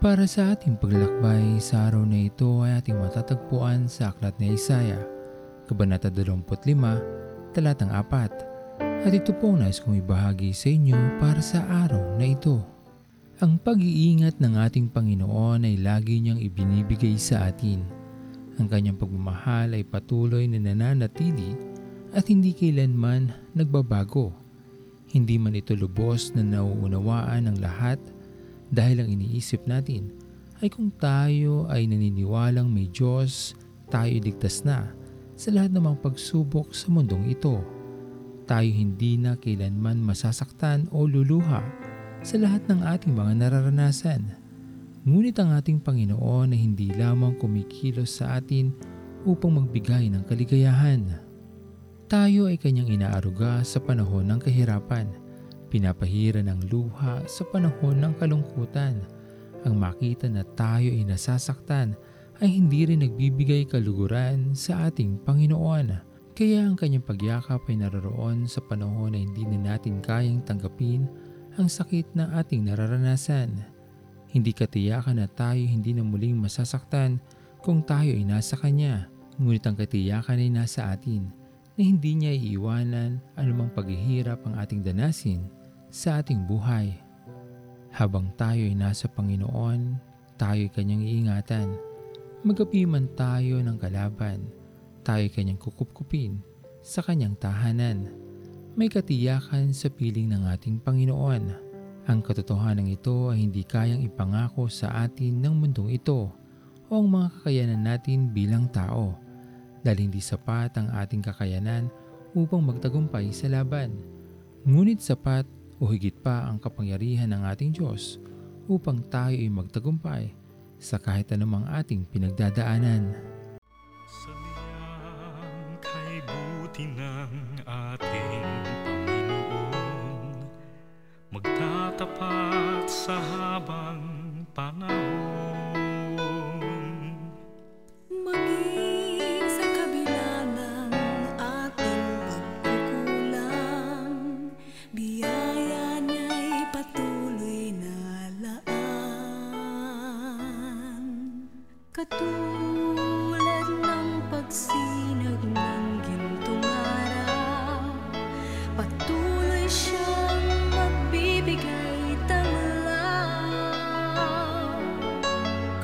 Para sa ating paglalakbay sa araw na ito ay ating matatagpuan sa Aklat ni Isaiah, Kabanata 25, Talatang 4. At ito po nais kong ibahagi sa inyo para sa araw na ito. Ang pag-iingat ng ating Panginoon ay lagi niyang ibinibigay sa atin. Ang kanyang pagmamahal ay patuloy na nananatili at hindi kailanman nagbabago. Hindi man ito lubos na nauunawaan ng lahat dahil ang iniisip natin ay kung tayo ay naniniwalang may Diyos, tayo ligtas na sa lahat ng mga pagsubok sa mundong ito. Tayo hindi na kailanman masasaktan o luluha sa lahat ng ating mga nararanasan. Ngunit ang ating Panginoon ay hindi lamang kumikilos sa atin upang magbigay ng kaligayahan. Tayo ay kanyang inaaruga sa panahon ng kahirapan Pinapahira ng luha sa panahon ng kalungkutan. Ang makita na tayo ay nasasaktan ay hindi rin nagbibigay kaluguran sa ating Panginoon. Kaya ang kanyang pagyakap ay naroroon sa panahon na hindi na natin kayang tanggapin ang sakit na ating nararanasan. Hindi katiyakan na tayo hindi na muling masasaktan kung tayo ay nasa Kanya. Ngunit ang katiyakan ay nasa atin na hindi niya iiwanan anumang paghihirap ang ating danasin sa ating buhay. Habang tayo ay nasa Panginoon, tayo ay kanyang iingatan. Magapi man tayo ng kalaban, tayo ay kanyang kukupkupin sa kanyang tahanan. May katiyakan sa piling ng ating Panginoon. Ang katotohanan ito ay hindi kayang ipangako sa atin ng mundong ito o ang mga kakayanan natin bilang tao dahil hindi sapat ang ating kakayanan upang magtagumpay sa laban. Ngunit sapat o higit pa ang kapangyarihan ng ating Diyos upang tayo ay magtagumpay sa kahit anumang ating pinagdadaanan. Sabihan kay buti ng ating Panginoon Magtatapat sa habang panahon Katulad ng pagsinag ng gintong araw, patuloy siyang magbibigay tanglaw.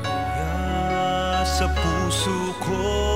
Kaya sa puso ko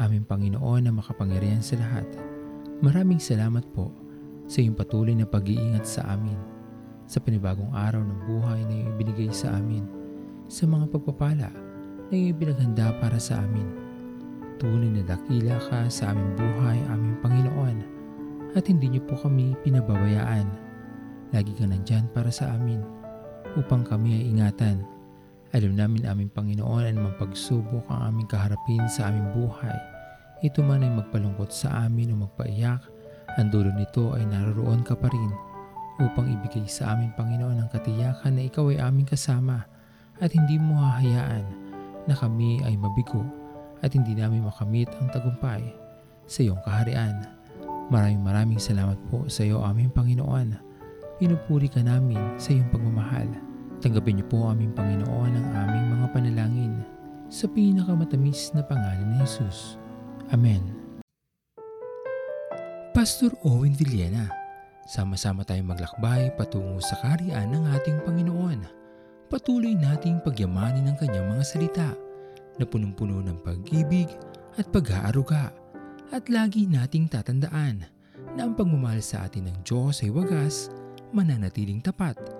Aming Panginoon na makapangyarihan sa lahat. Maraming salamat po sa iyong patuloy na pag-iingat sa amin, sa panibagong araw ng buhay na iyong ibinigay sa amin, sa mga pagpapala na iyong pinaghanda para sa amin. Tunay na dakila ka sa aming buhay, aming Panginoon, at hindi niyo po kami pinababayaan. Lagi ka nandyan para sa amin, upang kami ay ingatan alam namin aming Panginoon ang mga pagsubok ang aming kaharapin sa aming buhay. Ito man ay magpalungkot sa amin o magpaiyak, ang dulo nito ay naroon ka pa rin upang ibigay sa aming Panginoon ang katiyakan na ikaw ay aming kasama at hindi mo hahayaan na kami ay mabigo at hindi namin makamit ang tagumpay sa iyong kaharian. Maraming maraming salamat po sa iyo aming Panginoon. Pinupuri ka namin sa iyong pagmamahal. Tanggapin niyo po aming Panginoon ang aming mga panalangin sa pinakamatamis na pangalan ni Jesus. Amen. Pastor Owen Villena, sama-sama tayong maglakbay patungo sa kariyan ng ating Panginoon. Patuloy nating pagyamanin ang kanyang mga salita na punong-puno ng pag-ibig at pag-aaruga. At lagi nating tatandaan na ang pagmamahal sa atin ng Diyos ay wagas, mananatiling tapat